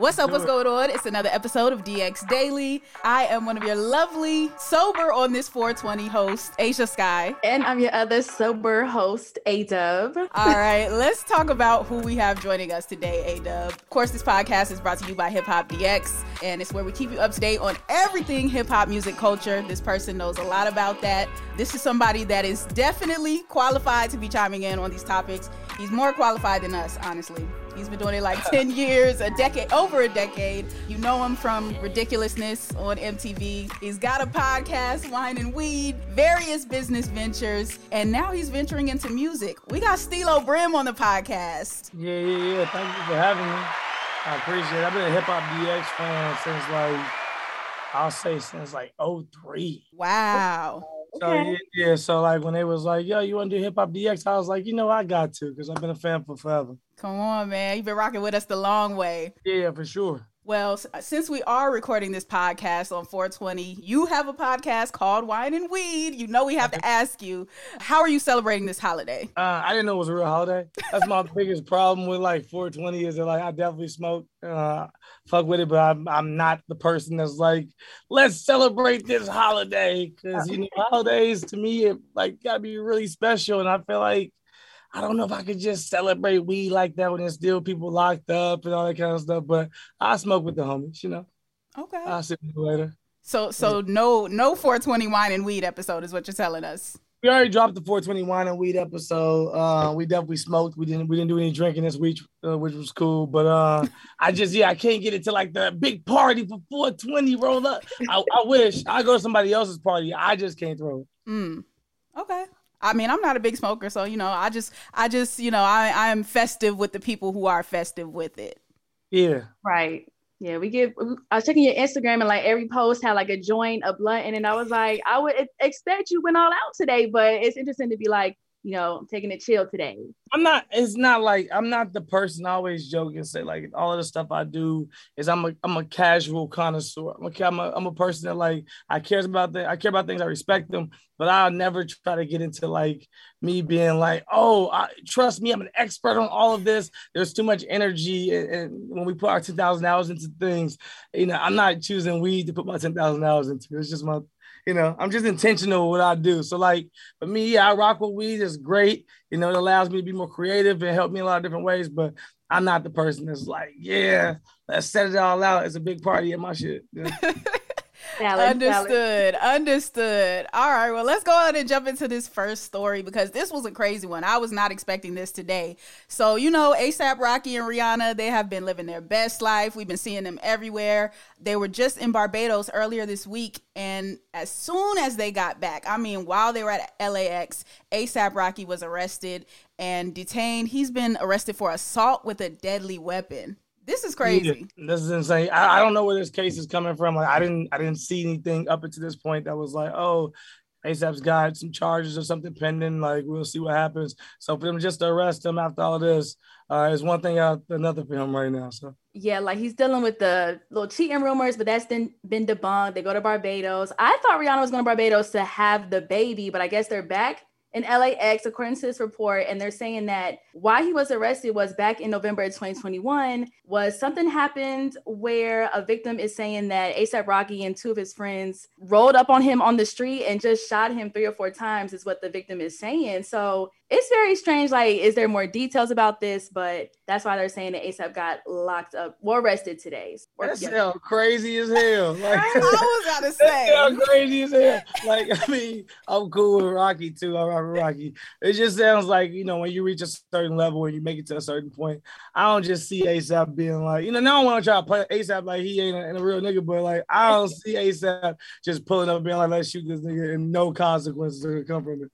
What's up? What's going on? It's another episode of DX Daily. I am one of your lovely, sober on this 420 host, Ashia Skye. And I'm your other sober host, A Dub. All right, let's talk about who we have joining us today, A Dub. Of course, this podcast is brought to you by Hip Hop DX, and it's where we keep you up to date on everything hip hop music culture. This person knows a lot about that. This is somebody that is definitely qualified to be chiming in on these topics. He's more qualified than us, honestly. He's been doing it like 10 years, a decade, over a decade. You know him from Ridiculousness on MTV. He's got a podcast, Wine and Weed, various business ventures, and now he's venturing into music. We got Steelo Brim on the podcast. Yeah, yeah, yeah. Thank you for having me. I appreciate it. I've been a hip hop DX fan since like, I'll say since like 03. Wow. So yeah, yeah, so like when they was like, "Yo, you want to do hip hop DX?" I was like, "You know, I got to," because I've been a fan for forever. Come on, man, you've been rocking with us the long way. Yeah, for sure. Well, since we are recording this podcast on 420, you have a podcast called Wine and Weed. You know, we have to ask you, how are you celebrating this holiday? Uh, I didn't know it was a real holiday. That's my biggest problem with like 420 is that like I definitely smoke, uh, fuck with it, but I'm, I'm not the person that's like, let's celebrate this holiday because you know holidays to me it like gotta be really special, and I feel like I don't know if I could just celebrate weed like that when there's still people locked up and all that kind of stuff. But I smoke with the homies, you know. Okay. I'll see you later. So so no no 420 wine and weed episode is what you're telling us. We already dropped the 420 wine and weed episode. Uh, we definitely smoked. We didn't we didn't do any drinking this week, uh, which was cool. But uh, I just yeah, I can't get it to like the big party for 420 roll up. I, I wish I go to somebody else's party. I just can't throw it. Mm. Okay. I mean, I'm not a big smoker, so you know, I just, I just, you know, I, I am festive with the people who are festive with it. Yeah. Right. Yeah, we get. I was checking your Instagram and like every post had like a joint, a blunt, and I was like, I would expect you went all out today, but it's interesting to be like, you know, I'm taking it chill today. I'm not. It's not like I'm not the person. I always joke and say like all of the stuff I do is I'm a I'm a casual connoisseur. I'm a I'm a, I'm a person that like I cares about the I care about things. I respect them, but I'll never try to get into like me being like, oh, I, trust me, I'm an expert on all of this. There's too much energy, and, and when we put our ten thousand hours into things, you know, I'm not choosing weed to put my ten thousand hours into. It's just my you know, I'm just intentional with what I do. So like for me, yeah, I rock with weed. It's great. You know, it allows me to be more creative and help me in a lot of different ways. But I'm not the person that's like, yeah, let's set it all out. It's a big party in my shit. Yeah. understood. Understood. All right. Well, let's go ahead and jump into this first story because this was a crazy one. I was not expecting this today. So, you know, ASAP Rocky and Rihanna, they have been living their best life. We've been seeing them everywhere. They were just in Barbados earlier this week. And as soon as they got back, I mean, while they were at LAX, ASAP Rocky was arrested and detained. He's been arrested for assault with a deadly weapon. This is crazy. Yeah, this is insane. I, I, don't know where this case is coming from. Like I didn't I didn't see anything up until this point that was like, oh, ASAP's got some charges or something pending. Like we'll see what happens. So for them just to arrest him after all of this uh, is one thing out another for him right now. So yeah, like he's dealing with the little cheating rumors, but that's been been debunked. They go to Barbados. I thought Rihanna was going to Barbados to have the baby, but I guess they're back in LAX, according to this report, and they're saying that why he was arrested was back in November of 2021 was something happened where a victim is saying that ASAP Rocky and two of his friends rolled up on him on the street and just shot him three or four times is what the victim is saying. So it's very strange. Like, is there more details about this? But that's why they're saying that ASAP got locked up or arrested today. That sounds crazy as hell. Like, I was gonna say. That crazy as hell. Like, I mean, I'm cool with Rocky too. I rock with Rocky. It just sounds like you know when you reach a certain level and you make it to a certain point. I don't just see ASAP being like, you know, now I want to try to play ASAP like he ain't a, a, real nigga, but like I don't see ASAP just pulling up and being like, let's shoot this nigga and no consequences are gonna come from it.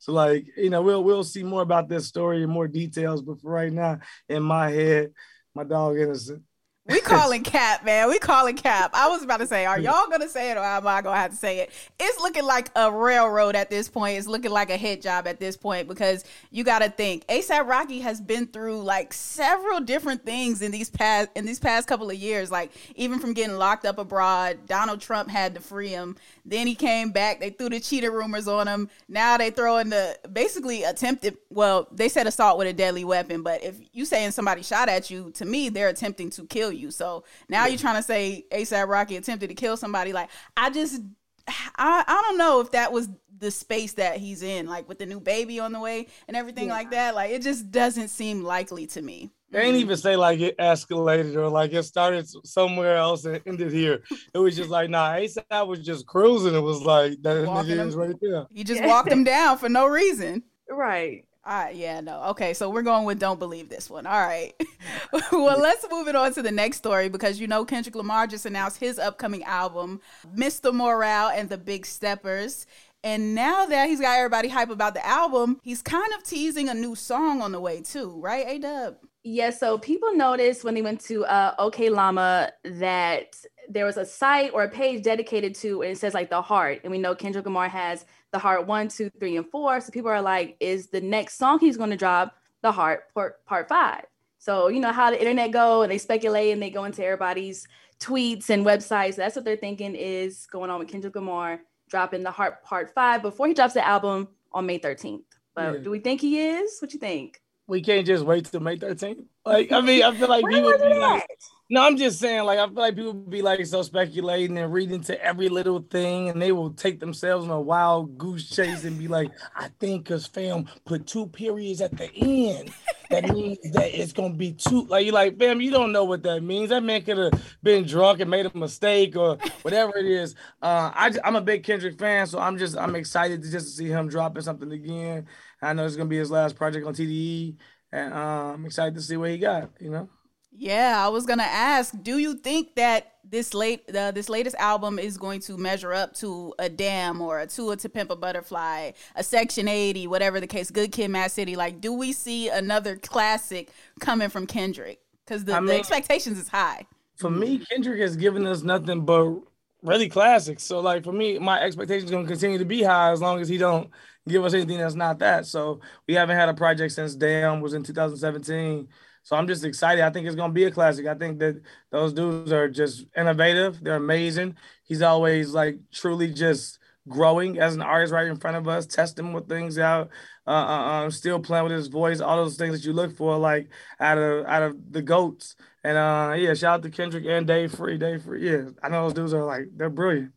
So like, you know, we'll we'll see more about this story and more details. But for right now, in my head, my dog innocent. We calling cap, man. We calling cap. I was about to say, are y'all gonna say it or am I gonna have to say it? It's looking like a railroad at this point. It's looking like a hit job at this point because you got to think ASAP Rocky has been through like several different things in these past in these past couple of years. Like even from getting locked up abroad, Donald Trump had to free him. Then he came back. They threw the cheater rumors on him. Now they throwing the basically attempted. Well, they said assault with a deadly weapon, but if you saying somebody shot at you, to me they're attempting to kill you. So now yeah. you're trying to say ASAP Rocky attempted to kill somebody. Like I just, I I don't know if that was the space that he's in, like with the new baby on the way and everything yeah. like that. Like it just doesn't seem likely to me. They ain't even say like it escalated or like it started somewhere else and ended here. It was just like, nah, ASAP was just cruising. It was like that nigga is right there. He just walked him down for no reason. Right. All right, yeah, no. Okay, so we're going with don't believe this one. All right. well, let's move it on to the next story because you know Kendrick Lamar just announced his upcoming album, Mr. Morale and the Big Steppers. And now that he's got everybody hype about the album, he's kind of teasing a new song on the way too, right, A Dub? Yeah, so people noticed when they went to uh, OK Llama that there was a site or a page dedicated to, and it says like the heart. And we know Kendrick Lamar has the heart one, two, three, and four. So people are like, is the next song he's going to drop the heart part, part five? So you know how the internet go and they speculate and they go into everybody's tweets and websites. That's what they're thinking is going on with Kendrick Lamar dropping the heart part five before he drops the album on May 13th. But yeah. do we think he is? What you think? We can't just wait till May 13th. Like, I mean, I feel like people be like, no, I'm just saying, like, I feel like people be like so speculating and reading to every little thing, and they will take themselves on a wild goose chase and be like, I think because fam put two periods at the end. That means that it's gonna be two. Like you like, fam, you don't know what that means. That man could have been drunk and made a mistake or whatever it is. Uh, I I'm a big Kendrick fan, so I'm just I'm excited to just see him dropping something again. I know it's gonna be his last project on TDE, and uh, I'm excited to see what he got. You know. Yeah, I was gonna ask. Do you think that this late uh, this latest album is going to measure up to a Damn or a To a To Pimp a Butterfly, a Section Eighty, whatever the case? Good Kid, Mad City. Like, do we see another classic coming from Kendrick? Because the, the expectations is high. For me, Kendrick has given us nothing but really classics. So, like for me, my expectations gonna continue to be high as long as he don't give us anything that's not that. So we haven't had a project since Damn was in 2017. So I'm just excited. I think it's gonna be a classic. I think that those dudes are just innovative. They're amazing. He's always like truly just growing as an artist right in front of us, testing with things out, uh, uh, um, still playing with his voice, all those things that you look for, like out of out of the goats. And uh, yeah, shout out to Kendrick and Dave Free, Dave Free. Yeah, I know those dudes are like they're brilliant.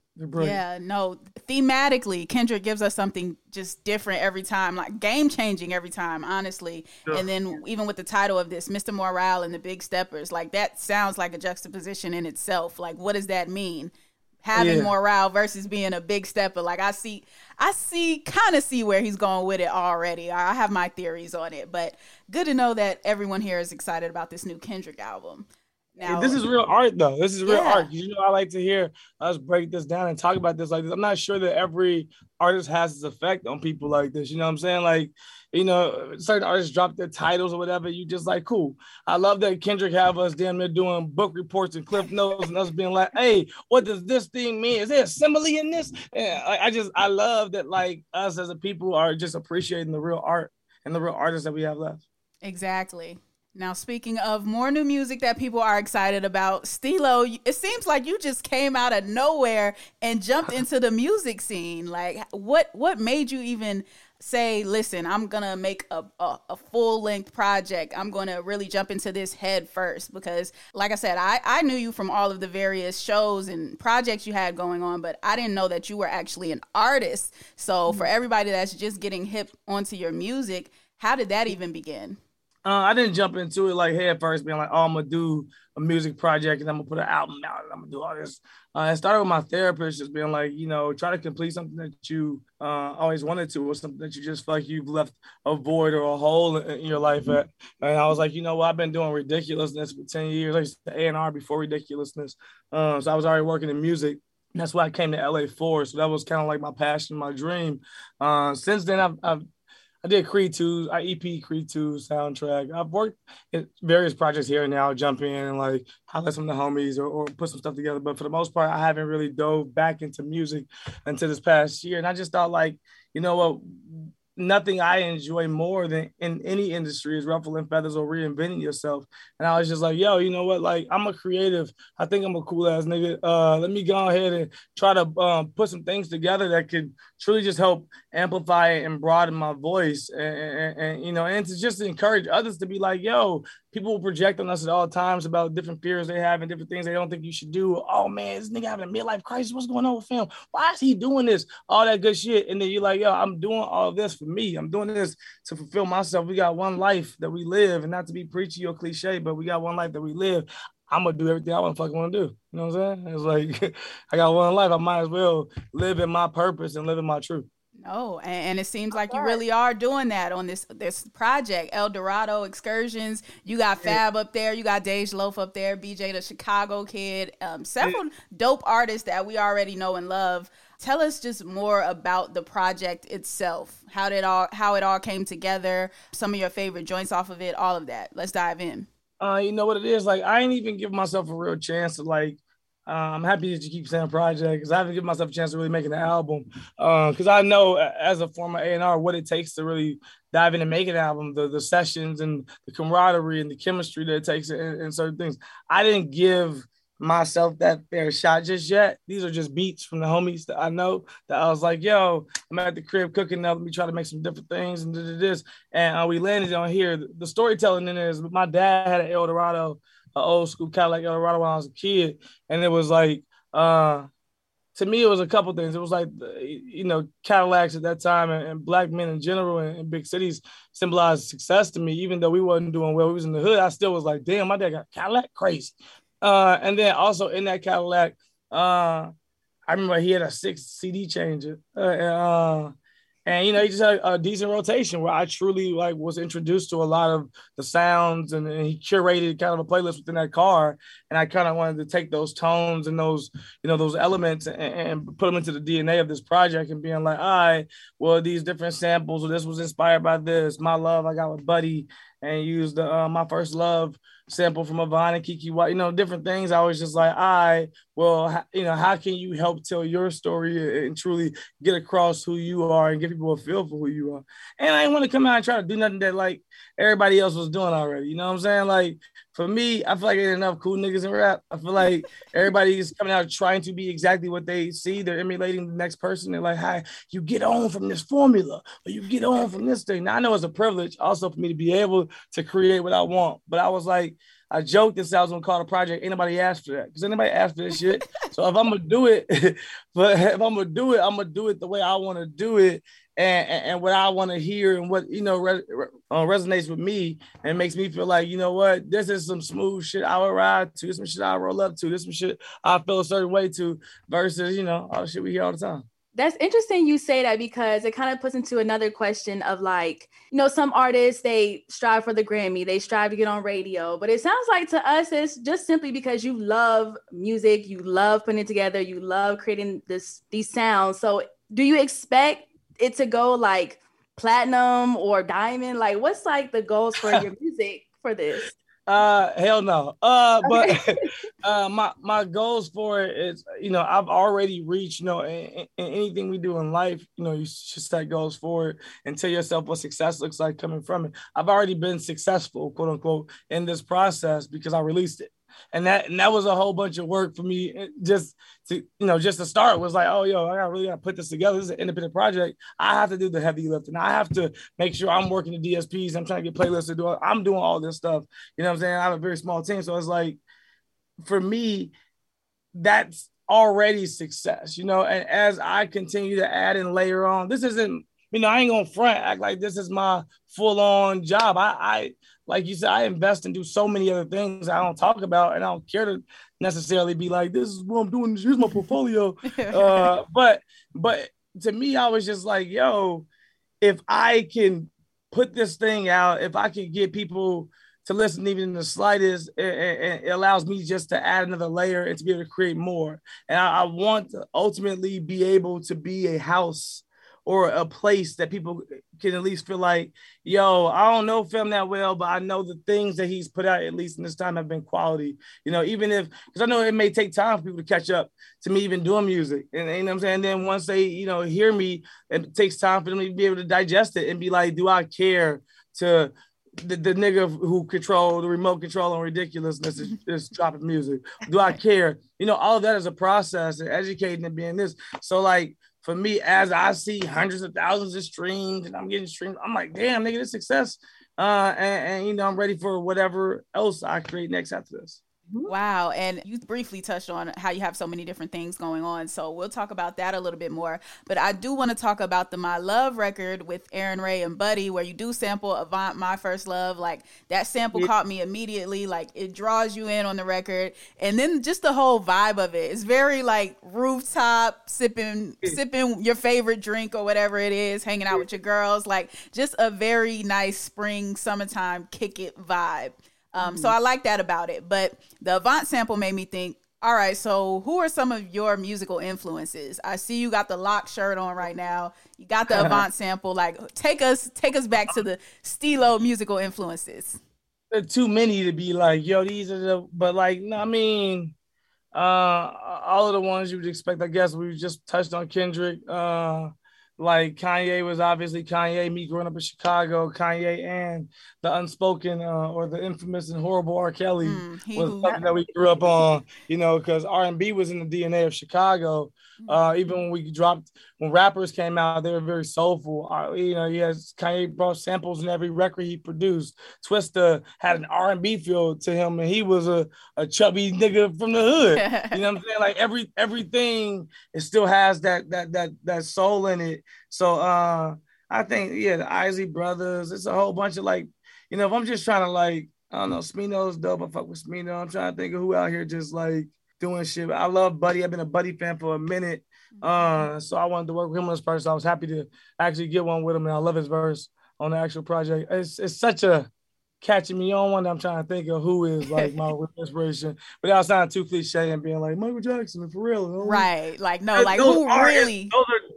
Yeah, no, thematically, Kendrick gives us something just different every time, like game changing every time, honestly. Yeah. And then even with the title of this, Mr. Morale and the Big Steppers, like that sounds like a juxtaposition in itself. Like, what does that mean? Having yeah. morale versus being a big stepper. Like I see, I see, kind of see where he's going with it already. I have my theories on it, but good to know that everyone here is excited about this new Kendrick album. Now, this is real art, though. This is real yeah. art. You know, I like to hear us break this down and talk about this like this. I'm not sure that every artist has this effect on people like this. You know what I'm saying? Like, you know, certain artists drop their titles or whatever. You just like, cool. I love that Kendrick have us damn near doing book reports and cliff notes and us being like, hey, what does this thing mean? Is there a simile in this? I just, I love that like us as a people are just appreciating the real art and the real artists that we have left. Exactly. Now, speaking of more new music that people are excited about, Steelo, it seems like you just came out of nowhere and jumped into the music scene. Like, what what made you even say, "Listen, I'm gonna make a a, a full length project. I'm gonna really jump into this head first Because, like I said, I I knew you from all of the various shows and projects you had going on, but I didn't know that you were actually an artist. So, for mm. everybody that's just getting hip onto your music, how did that even begin? Uh, I didn't jump into it like head first, being like, "Oh, I'm gonna do a music project and I'm gonna put an album out and I'm gonna do all this." Uh, it started with my therapist just being like, you know, try to complete something that you uh, always wanted to, or something that you just feel like you've left a void or a hole in, your life at. And I was like, you know, what? I've been doing ridiculousness for ten years. I used to A and R before ridiculousness, um, so I was already working in music. that's why I came to LA for. So that was kind of like my passion, my dream. Uh, since then, I've, I've I did Creed 2, I EP Creed 2 soundtrack. I've worked in various projects here and now, jump in and like highlight some of the homies or, or put some stuff together. But for the most part, I haven't really dove back into music until this past year. And I just thought like, you know what, nothing I enjoy more than in any industry is ruffling feathers or reinventing yourself. And I was just like, yo, you know what? Like, I'm a creative. I think I'm a cool ass nigga. Uh, let me go ahead and try to um, put some things together that could truly just help amplify and broaden my voice and, and, and, you know, and to just encourage others to be like, yo, people will project on us at all times about different fears they have and different things they don't think you should do. Oh man, this nigga having a midlife crisis. What's going on with him? Why is he doing this? All that good shit. And then you're like, yo, I'm doing all this for me. I'm doing this to fulfill myself. We got one life that we live, and not to be preachy or cliche, but we got one life that we live. I'm gonna do everything I want to fucking want to do. You know what I'm saying? It's like I got one life. I might as well live in my purpose and live in my truth. No, and, and, it seems like you really are doing that on this this project, El Dorado Excursions. You got Fab up there, you got Dej Loaf up there, BJ the Chicago Kid, um, several dope artists that we already know and love. Tell us just more about the project itself. How did all how it all came together? Some of your favorite joints off of it, all of that. Let's dive in. Uh, you know what it is like. I ain't even give myself a real chance to like uh, I'm happy that you keep saying project because I haven't given myself a chance to really make an album. Because uh, I know as a former A&R what it takes to really dive in and make an album, the, the sessions and the camaraderie and the chemistry that it takes and, certain things. I didn't give myself that fair shot just yet. These are just beats from the homies that I know that I was like, yo, I'm at the crib cooking now. Let me try to make some different things and this. And uh, we landed on here. The storytelling in it is my dad had an El Dorado old school Cadillac Eldorado when I was a kid, and it was like uh, to me it was a couple things. It was like you know Cadillacs at that time and, and black men in general in, in, big cities symbolized success to me. Even though we wasn't doing well, we was in the hood. I still was like, damn, my dad got Cadillac, crazy. Uh, and then also in that Cadillac, uh, I remember he had a six CD changer. Uh, uh and you know he just had a decent rotation where I truly like was introduced to a lot of the sounds and, and he curated kind of a playlist within that car. And I kind of wanted to take those tones and those you know those elements and, and, put them into the DNA of this project and being like all right well these different samples or this was inspired by this. My love I got with Buddy and used the uh, my first love sample from Avant and Keke Wyatt, you know, different things. I was just like, I, well, you know, how can you help tell your story and truly get across who you are and give people a feel for who you are? And I didn't want to come out and try to do nothing that like everybody else was doing already. You know what I'm saying? Like for me, I feel like ain't enough cool niggas in rap. I feel like everybody is coming out trying to be exactly what they see. They're emulating the next person. They're like, hi, you get on from this formula or you get on from this thing. Now I know it's a privilege also for me to be able to create what I want. But I was like, I joked this I was gonna call the project. Anybody asked for that? Because anybody asked for this shit. so if I'm gonna do it, but if I'm gonna do it, I'm gonna do it the way I want to do it, and, and, and what I want to hear, and what you know re- re- uh, resonates with me, and makes me feel like you know what, this is some smooth shit I would ride to. This some shit I roll up to. This some shit I feel a certain way to. Versus you know all the shit we hear all the time. That's interesting you say that because it kind of puts into another question of like, you know, some artists they strive for the Grammy, they strive to get on radio, but it sounds like to us it's just simply because you love music, you love putting it together, you love creating this these sounds. So, do you expect it to go like platinum or diamond? Like what's like the goals for your music for this? Uh, hell no. Uh, but uh, my my goals for it is, you know, I've already reached, you know, in, in, anything we do in life, you know, you should set goals for it and tell yourself what success looks like coming from it. I've already been successful, quote unquote, in this process because I released it and that and that was a whole bunch of work for me eh, just to you know just to start was like oh yo I gotta really got to put this together. This is an independent project. I have to do the heavy lifting. I have to make sure I'm working the DSPs I'm trying to get playlists to do. I'm doing all this stuff. You know what I'm saying? I have a very small team. So it's like for me that's already success you know? And as I continue to add and layer on this isn't you know I ain't gonna front act like this is my full on job I I like you said, I invest and do so many other things I don't talk about, and I don't care to necessarily be like, "This is what I'm doing. Here's my portfolio." uh, but but to me, I was just like, "Yo, if I can put this thing out, if I can get people to listen even in the slightest, it, it, it allows me just to add another layer and to be able to create more. And I, I want to ultimately be able to be a house or a place that people can at least feel like, yo, I don't know film that well, but I know the things that he's put out, at least in this time, have been quality. You know, even if, because I know it may take time for people to catch up to me even doing music. And, you know what I'm saying? And then once they, you know, hear me, it takes time for them to be able to digest it and be like, do I care to, the, the nigga who control the remote control and ridiculousness is, is dropping music. Do I care? You know, all of that is a process and educating and being this. So like for me, as I see hundreds of thousands of streams and I'm getting streams, I'm like, damn, nigga, this success. Uh, and, and you know, I'm ready for whatever else I create next after this. Mm-hmm. Wow. And you briefly touched on how you have so many different things going on. So we'll talk about that a little bit more. But I do want to talk about the My Love record with Aaron Ray and Buddy, where you do sample Avant My First Love. Like that sample yeah. caught me immediately. Like it draws you in on the record. And then just the whole vibe of it. It's very like rooftop, sipping, yeah. sipping your favorite drink or whatever it is, hanging out yeah. with your girls. Like just a very nice spring, summertime kick it vibe. Um, mm-hmm. So I like that about it. But the Avant sample made me think, all right, so who are some of your musical influences? I see you got the lock shirt on right now. You got the Avant sample. Like, take us take us back to the Steelo musical influences. too many to be like, yo, these are the. But like, no, I mean, uh, all of the ones you would expect. I guess we just touched on Kendrick. Uh, like Kanye was obviously Kanye, me growing up in Chicago, Kanye and the unspoken uh, or the infamous and horrible R. Kelly mm, was something that we grew up on, you know, because R&B was in the DNA of Chicago. Uh, even when we dropped, when rappers came out, they were very soulful. Uh, you know, he has Kanye brought samples in every record he produced. Twista had an R and B feel to him, and he was a, a chubby nigga from the hood. you know what I'm saying? Like every everything, it still has that that that that soul in it. So uh, I think yeah, the Isley Brothers. It's a whole bunch of like, you know, if I'm just trying to like, I don't know, Smino's dope. I fuck with Smino. I'm trying to think of who out here just like doing shit. I love Buddy. I've been a Buddy fan for a minute. Uh, so I wanted to work with him on this verse. I was happy to actually get one with him, and I love his verse on the actual project. It's it's such a catching me on one. I'm trying to think of who is like my inspiration, but that sound too cliche and being like Michael Jackson for real. Right? Like no, like who are, really? Those are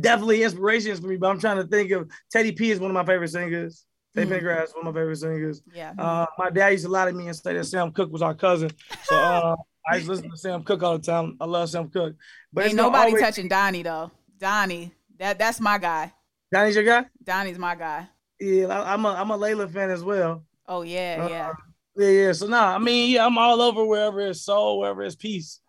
definitely inspirations for me. But I'm trying to think of Teddy P is one of my favorite singers. Teddy mm. Pendergrass, one of my favorite singers. Yeah. Uh, my dad used to lie to me and say that Sam Cooke was our cousin. So uh, I used to listen to Sam Cooke all the time. I love Sam Cooke. But ain't nobody always... touching Donnie though. Donnie, that that's my guy. Donnie's your guy. Donnie's my guy. Yeah, I, am a I'm a Layla fan as well. Oh yeah, uh, yeah. Yeah, yeah. So nah, I mean, yeah, I'm all over wherever it's soul, wherever it's peace.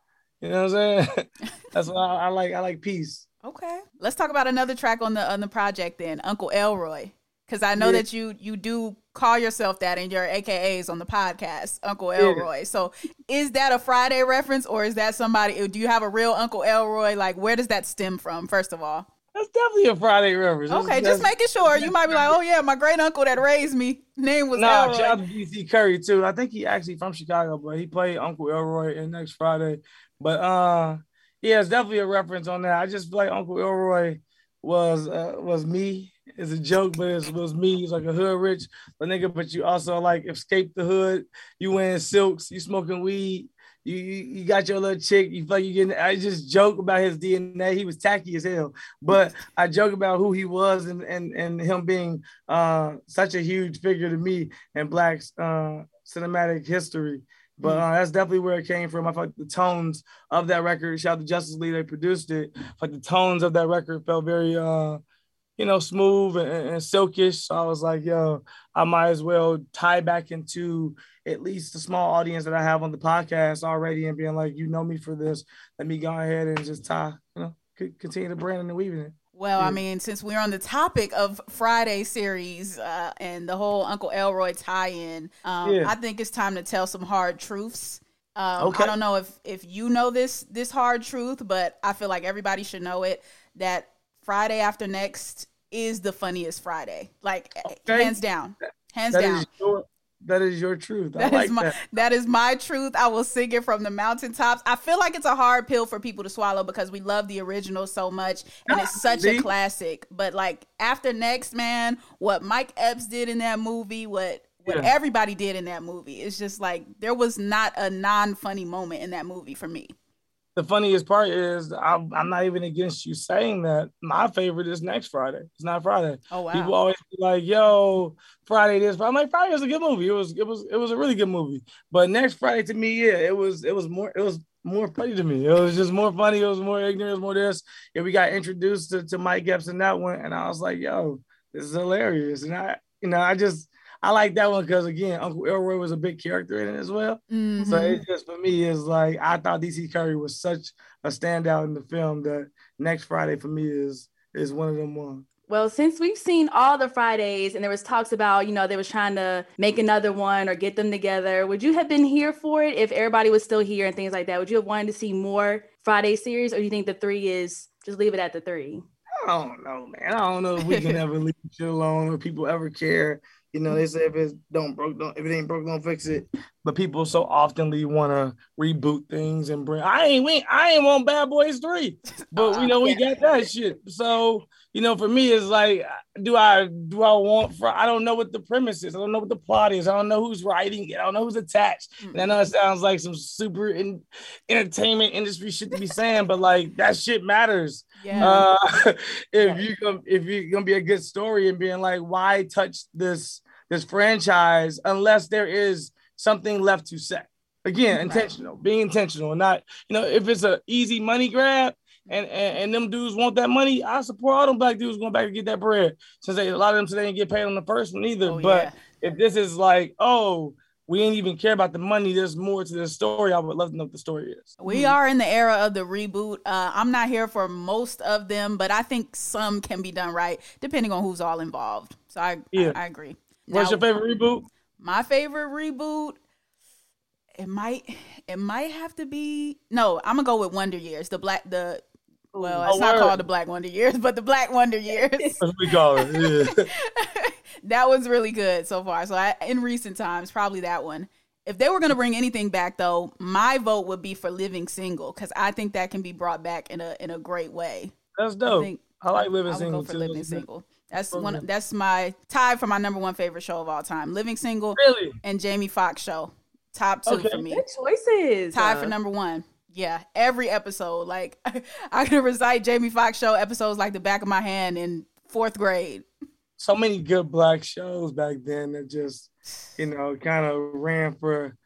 You know what I'm saying? That's why I, I like. I like peace. Okay, let's talk about another track on the on the project then, Uncle Elroy, because I know yeah. that you you do call yourself that in your AKAs on the podcast, Uncle Elroy. Yeah. So is that a Friday reference or is that somebody do you have a real Uncle Elroy? Like where does that stem from, first of all? That's definitely a Friday reference. Okay, that's, just making sure. You might be like, oh yeah, my great uncle that raised me name was nah, Elroy. shout out to DC Curry too. I think he actually from Chicago, but he played Uncle Elroy in next Friday. But uh yeah, it's definitely a reference on that. I just feel like Uncle Elroy was uh, was me it's a joke, but it was me. It's like a hood rich, but nigga, but you also like escape the hood. You wearing silks, you smoking weed, you, you, you got your little chick. You feel like you getting. I just joke about his DNA. He was tacky as hell, but I joke about who he was and and and him being uh such a huge figure to me in Black's uh cinematic history. But uh, that's definitely where it came from. I felt like the tones of that record. Shout out to Justice League, they produced it. Like the tones of that record felt very uh you know, smooth and, and silkish. So I was like, yo, I might as well tie back into at least the small audience that I have on the podcast already and being like, you know me for this. Let me go ahead and just tie, you know, continue to brand and weaving it. Well. I mean, since we're on the topic of Friday series uh, and the whole Uncle Elroy tie-in, um, yeah. I think it's time to tell some hard truths. Um, okay. I don't know if if you know this this hard truth, but I feel like everybody should know it. That Friday after next is the funniest Friday. Like okay. hands down. Hands that down. That is your truth. That like is my that. that is my truth. I will sing it from the mountaintops. I feel like it's a hard pill for people to swallow because we love the original so much and it's such a classic. But like after next man, what Mike Epps did in that movie, what what yeah. everybody did in that movie, it's just like there was not a non funny moment in that movie for me. The funniest part is I'm, I'm, not even against you saying that. My favorite is next Friday. It's not Friday. Oh wow. People always be like, "Yo, Friday this." But I'm like, Friday was a good movie. It was it was it was a really good movie. But next Friday to me, yeah, it was it was more it was more funny to me. It was just more funny. It was more ignorant. It was more this. Yeah, we got introduced to, to Mike Epps in that one, and I was like, "Yo, this is hilarious." And I, you know, I just I like that one because again, Uncle Elroy was a big character in it as well. Mm-hmm. So it just for me is like I thought DC Curry was such a standout in the film that next Friday for me is is one of them ones. Well, since we've seen all the Fridays and there was talks about, you know, they was trying to make another one or get them together, would you have been here for it if everybody was still here and things like that? Would you have wanted to see more Friday series or do you think the three is just leave it at the three? I don't know, man. I don't know if we can ever leave shit alone or people ever care you know, they say if it don't broke, don't if it ain't broke, don't fix it. But people so oftenly want to reboot things and bring. I ain't we I ain't want Bad Boys Three, but we know we got that shit. So you know, for me, it's like, do I do I want for? I don't know what the premise is. I don't know what the plot is. I don't know who's writing it. I don't know who's attached. And I know it sounds like some super in, entertainment industry shit to be saying, but like that shit matters. Yeah. Uh, if yeah. you come, if you're gonna be a good story and being like, why touch this this franchise unless there is something left to say? Again, intentional, being intentional, not you know if it's an easy money grab and, and, and them dudes want that money, I support all them black dudes going back to get that bread. Since they, a lot of them today didn't get paid on the first one either. Oh, but yeah. if this is like, oh, we ain't even care about the money. There's more to the story. I would love to know what the story is. We mm-hmm. are in the era of the reboot. Uh, I'm not here for most of them, but I think some can be done right depending on who's all involved. So I yeah. I, I agree. What's now, your favorite reboot? My favorite reboot. It might it might have to be no. I'm gonna go with Wonder Years. The black the well, it's oh, not called the Black Wonder Years, but the Black Wonder Years. That's we call it. Yeah. that one's really good so far. So I, in recent times, probably that one. If they were going to bring anything back, though, my vote would be for Living Single because I think that can be brought back in a in a great way. That's dope. I, think, I like Living I Single. Go for too. Living Single. That's one. That's my tie for my number one favorite show of all time. Living Single. Really. And Jamie Foxx show. Top two okay. for me. Good choices. Tie uh, for number one. Yeah, every episode. Like I can recite Jamie Foxx show episodes like the back of my hand in fourth grade. So many good black shows back then that just, you know, kind of ran for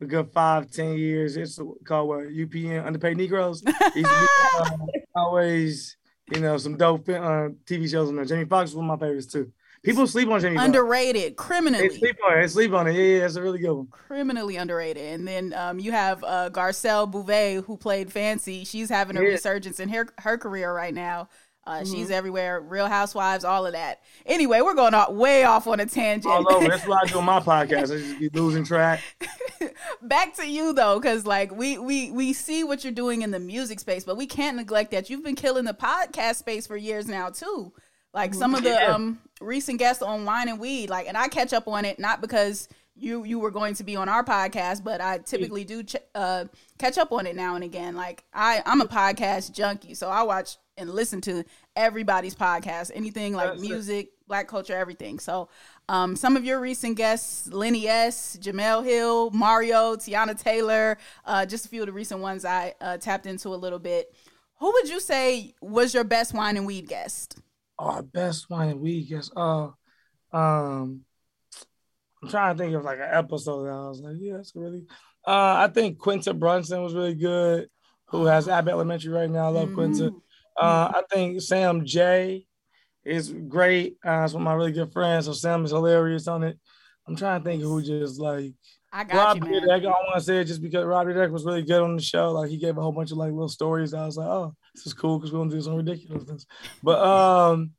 a good five, ten years. It's called what UPN Underpaid Negroes. be, uh, always, you know, some dope uh, TV shows on there. Jamie Foxx was one of my favorites too. People sleep on Jamie. Underrated, criminally. They sleep on it. They sleep on it. Yeah, yeah, that's a really good one. Criminally underrated. And then um, you have uh, Garcelle Beauvais, who played Fancy. She's having a yeah. resurgence in her her career right now. Uh, mm-hmm. She's everywhere. Real Housewives, all of that. Anyway, we're going off, way off on a tangent. All over. That's why I do my podcast. I just be losing track. Back to you though, because like we we we see what you're doing in the music space, but we can't neglect that you've been killing the podcast space for years now too. Like some of the yeah. um recent guests on Wine and Weed, like, and I catch up on it not because you you were going to be on our podcast, but I typically do ch- uh, catch up on it now and again. Like I I'm a podcast junkie, so I watch and listen to everybody's podcast, anything like That's music, it. black culture, everything. So um, some of your recent guests, Lenny S, Jemele Hill, Mario, Teyana Taylor, uh, just a few of the recent ones I uh, tapped into a little bit. Who would you say was your best wine and weed guest? Oh, best wine and weed guess. Uh, um, I'm trying to think of like an episode that I was like, yeah, that's really. Uh, I think Quinta Brunson was really good. Who has Abbott Elementary right now? I love mm-hmm. Quinta. Uh, I think Sam J is great. Uh, it's one of my really good friends. So Sam is hilarious on it. I'm trying to think who just like I got Rob you, man. I want to say it just because Rob Dyrdek was really good on the show. Like he gave a whole bunch of like little stories. I was like, oh, this is cool because we're gonna do some ridiculousness. But um,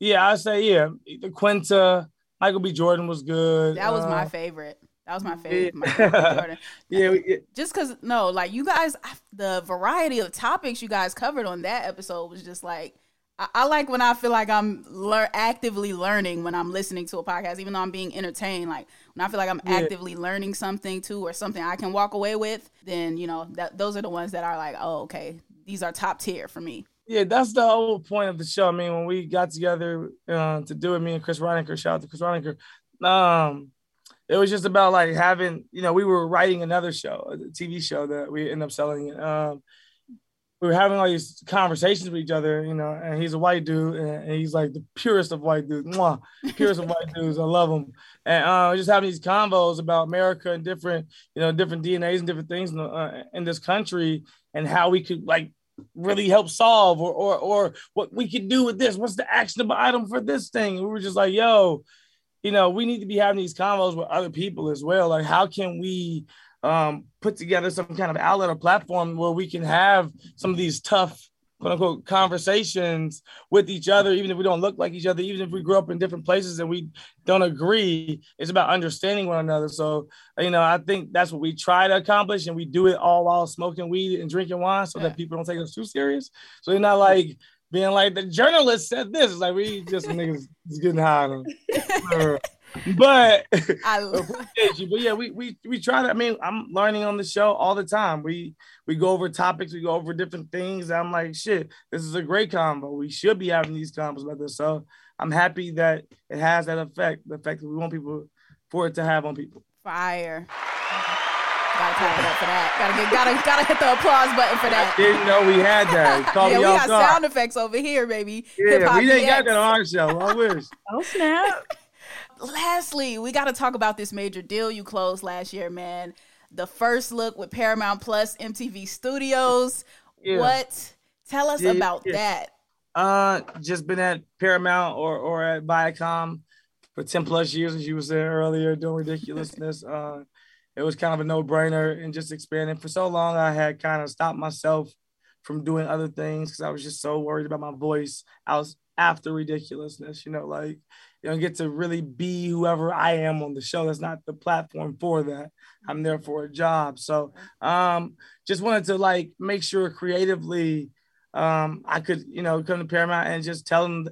yeah, I say yeah. The Quinta, Michael B. Jordan was good. That was uh, my favorite. That was my favorite. Yeah, yeah, yeah, Just because no, like you guys, the variety of topics you guys covered on that episode was just like I, like when I feel like I'm lear- actively learning when I'm listening to a podcast, even though I'm being entertained. Like when I feel like I'm yeah. actively learning something too, or something I can walk away with, then you know that those are the ones that are like, oh, okay, these are top tier for me. Yeah, that's the whole point of the show. I mean, when we got together uh, to do it, me and Chris Reinacher, shout out to Chris Reinacher. Um, it was just about like having, you know, we were writing another show, a TV show that we ended up selling. Um, we were having all these conversations with each other, you know, and he's a white dude and he's like the purest of white dudes, Mwah, purest of white dudes. I love him. And uh, just having these convos about America and different, you know, different DNAs and different things in, uh, in this country and how we could like really help solve or, or, or what we could do with this. What's the actionable item for this thing? And we were just like, yo, you know, we need to be having these convos with other people as well. Like, how can we um, put together some kind of outlet or platform where we can have some of these tough quote unquote conversations with each other, even if we don't look like each other, even if we grew up in different places and we don't agree. It's about understanding one another. So, you know, I think that's what we try to accomplish, and we do it all while smoking weed and drinking wine so yeah. that people don't take us too serious. So they're not like being like the journalist said this. It's like we just niggas getting high but I appreciate you. But yeah, we we we try to. I mean, I'm learning on the show all the time. We we go over topics, we go over different things. I'm like, shit, this is a great combo. We should be having these combos like this. So I'm happy that it has that effect, the effect that we want people for it to have on people. Fire. Gotta clap it up for that. Gotta get, gotta, gotta hit the applause button for that. I didn't know we had that. Call yeah, we got sound effects over here, baby. Yeah, Hip-hop we didn't got that on our show. I wish. oh snap! Lastly, we got to talk about this major deal you closed last year, man. The first look with Paramount Plus MTV Studios. Yeah. What? Tell us yeah, about yeah. that. Uh, just been at Paramount or or at Viacom for ten plus years, as you was there earlier, doing ridiculousness. uh, it was kind of a no brainer and just expanding. For so long, I had kind of stopped myself from doing other things because I was just so worried about my voice. I was after ridiculousness, you know, like you don't get to really be whoever I am on the show. That's not the platform for that. I'm there for a job. So um just wanted to like make sure creatively um, I could, you know, come to Paramount and just tell them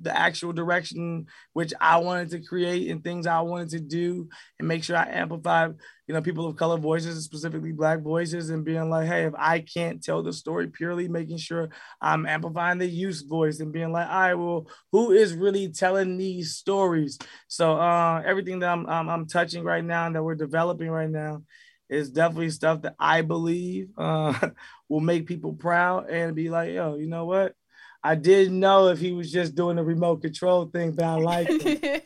the, actual direction which I wanted to create and things I wanted to do and make sure I amplify, you know, people of color voices, specifically black voices, and being like, hey, if I can't tell the story purely, making sure I'm amplifying the youth voice and being like, all right, well, who is really telling these stories? So uh, everything that I'm, I'm, I'm touching right now and that we're developing right now is definitely stuff that I believe uh, will make people proud and be like, yo, you know what? I didn't know if he was just doing the remote control thing, but I like him.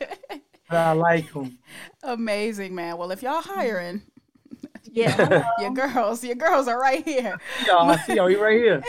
but I like him. Amazing, man. Well, if y'all hiring, yeah, your girls, your girls are right here. Y'all, I see y'all. You right here.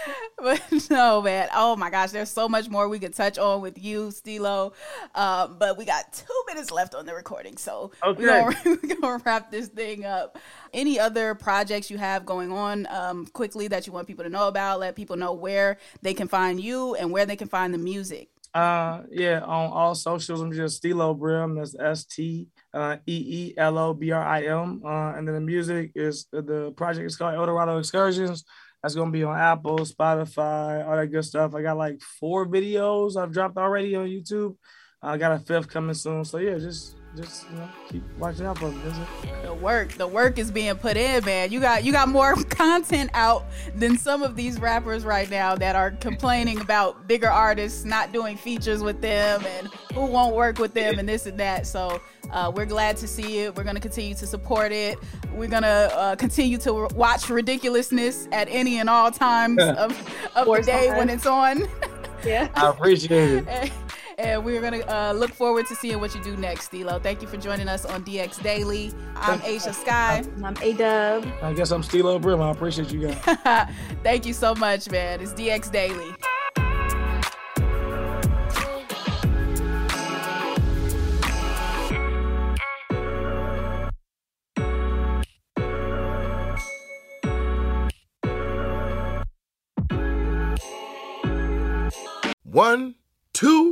but no, man. Oh my gosh, there's so much more we could touch on with you, Steelo. Um, but we got two minutes left on the recording, so okay. we're, gonna, we're gonna wrap this thing up. Any other projects you have going on um, quickly that you want people to know about? Let people know where they can find you and where they can find the music. Uh, yeah, on all socials, I'm just Steelo Brim. That's S T uh, E E L O B R I M. Uh, and then the music is the project is called Eldorado Excursions. That's gonna be on Apple, Spotify, all that good stuff. I got like four videos I've dropped already on YouTube. I got a fifth coming soon. So yeah, just just you know, keep watching out for it. The work, the work is being put in, man. You got you got more content out than some of these rappers right now that are complaining about bigger artists not doing features with them and who won't work with them and this and that. So uh, we're glad to see it. We're gonna continue to support it. We're gonna uh, continue to watch ridiculousness at any and all times of, of the day when it's on. Yeah, I appreciate it. And we're gonna uh, look forward to seeing what you do next, Steelo. Thank you for joining us on DX Daily. I'm Ashia Skye. I'm A Dub. I guess I'm Steelo Brim. I appreciate you guys. Thank you so much, man. It's DX Daily. One, two